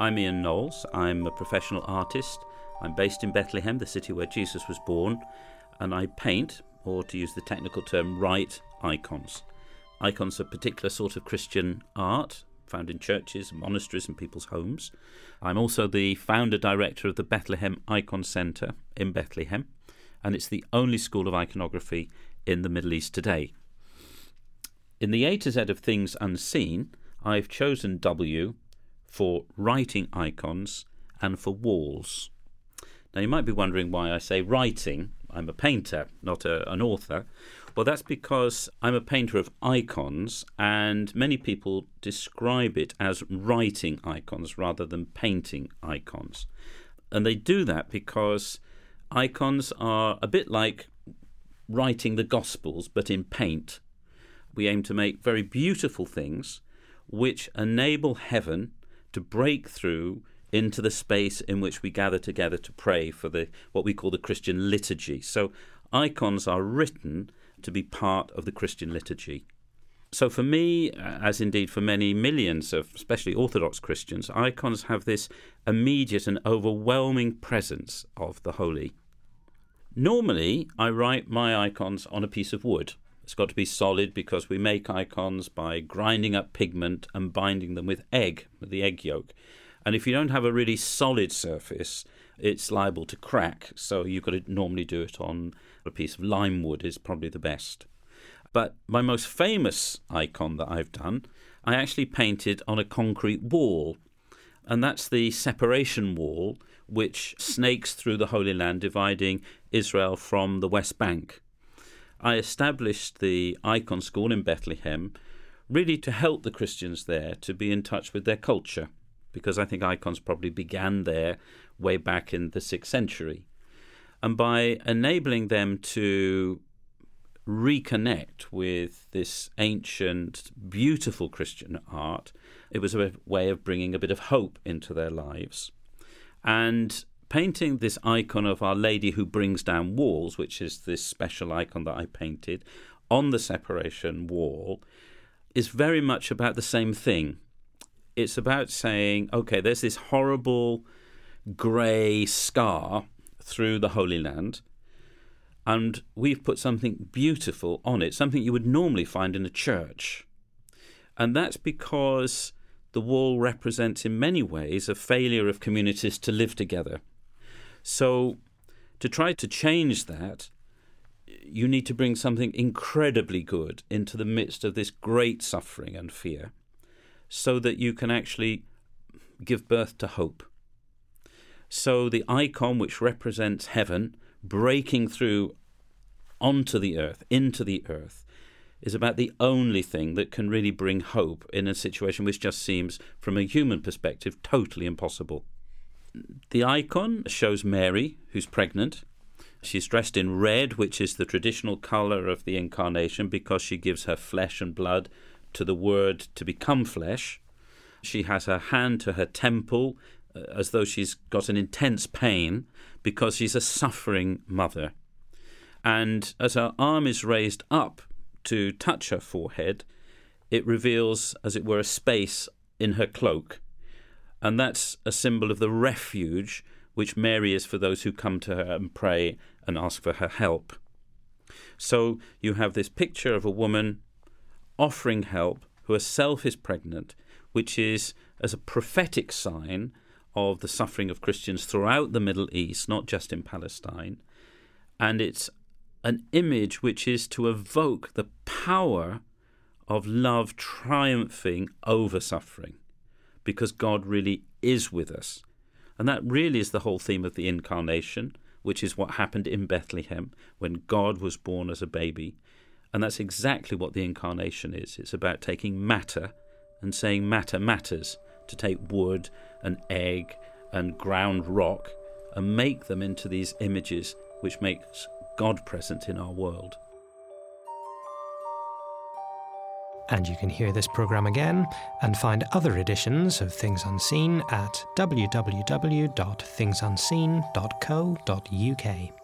I'm Ian Knowles. I'm a professional artist. I'm based in Bethlehem, the city where Jesus was born, and I paint, or to use the technical term, write icons. Icons are a particular sort of Christian art found in churches, monasteries, and people's homes. I'm also the founder director of the Bethlehem Icon Centre in Bethlehem, and it's the only school of iconography in the Middle East today. In the A to Z of things unseen, I've chosen W for writing icons and for walls. Now, you might be wondering why I say writing. I'm a painter, not a, an author. Well, that's because I'm a painter of icons, and many people describe it as writing icons rather than painting icons. And they do that because icons are a bit like writing the Gospels, but in paint. We aim to make very beautiful things which enable heaven to break through into the space in which we gather together to pray for the what we call the Christian liturgy. So icons are written to be part of the Christian liturgy. So for me, uh, as indeed for many millions of especially Orthodox Christians, icons have this immediate and overwhelming presence of the holy. Normally, I write my icons on a piece of wood. It's got to be solid because we make icons by grinding up pigment and binding them with egg, the egg yolk. And if you don't have a really solid surface, it's liable to crack. So you've got to normally do it on a piece of lime wood is probably the best. But my most famous icon that I've done, I actually painted on a concrete wall. And that's the separation wall which snakes through the Holy Land, dividing Israel from the West Bank. I established the Icon School in Bethlehem really to help the Christians there to be in touch with their culture because I think icons probably began there way back in the 6th century. And by enabling them to reconnect with this ancient, beautiful Christian art, it was a way of bringing a bit of hope into their lives. And painting this icon of Our Lady who brings down walls, which is this special icon that I painted on the separation wall, is very much about the same thing it's about saying, okay, there's this horrible grey scar through the Holy Land, and we've put something beautiful on it, something you would normally find in a church. And that's because the wall represents, in many ways, a failure of communities to live together. So, to try to change that, you need to bring something incredibly good into the midst of this great suffering and fear so that you can actually give birth to hope. So the icon which represents heaven breaking through onto the earth, into the earth, is about the only thing that can really bring hope in a situation which just seems, from a human perspective, totally impossible. The icon shows Mary, who's pregnant. She's dressed in red, which is the traditional colour of the incarnation, because she gives her flesh and blood to the Word to become flesh. She has her hand to her temple uh, as though she's got an intense pain because she's a suffering mother. And as her arm is raised up to touch her forehead, it reveals, as it were, a space in her cloak. And that's a symbol of the refuge which Mary is for those who come to her and pray and ask for her help. So you have this picture of a woman offering help who herself is pregnant, which is as a prophetic sign of the suffering of Christians throughout the Middle East, not just in Palestine. And it's an image which is to evoke the power of love triumphing over suffering, because God really is with us. And that really is the whole theme of the incarnation, which is what happened in Bethlehem when God was born as a baby. And that's exactly what the incarnation is. It's about taking matter and saying matter matters, to take wood and egg and ground rock and make them into these images which makes God present in our world. And you can hear this programme again and find other editions of Things Unseen at www.thingsunseen.co.uk.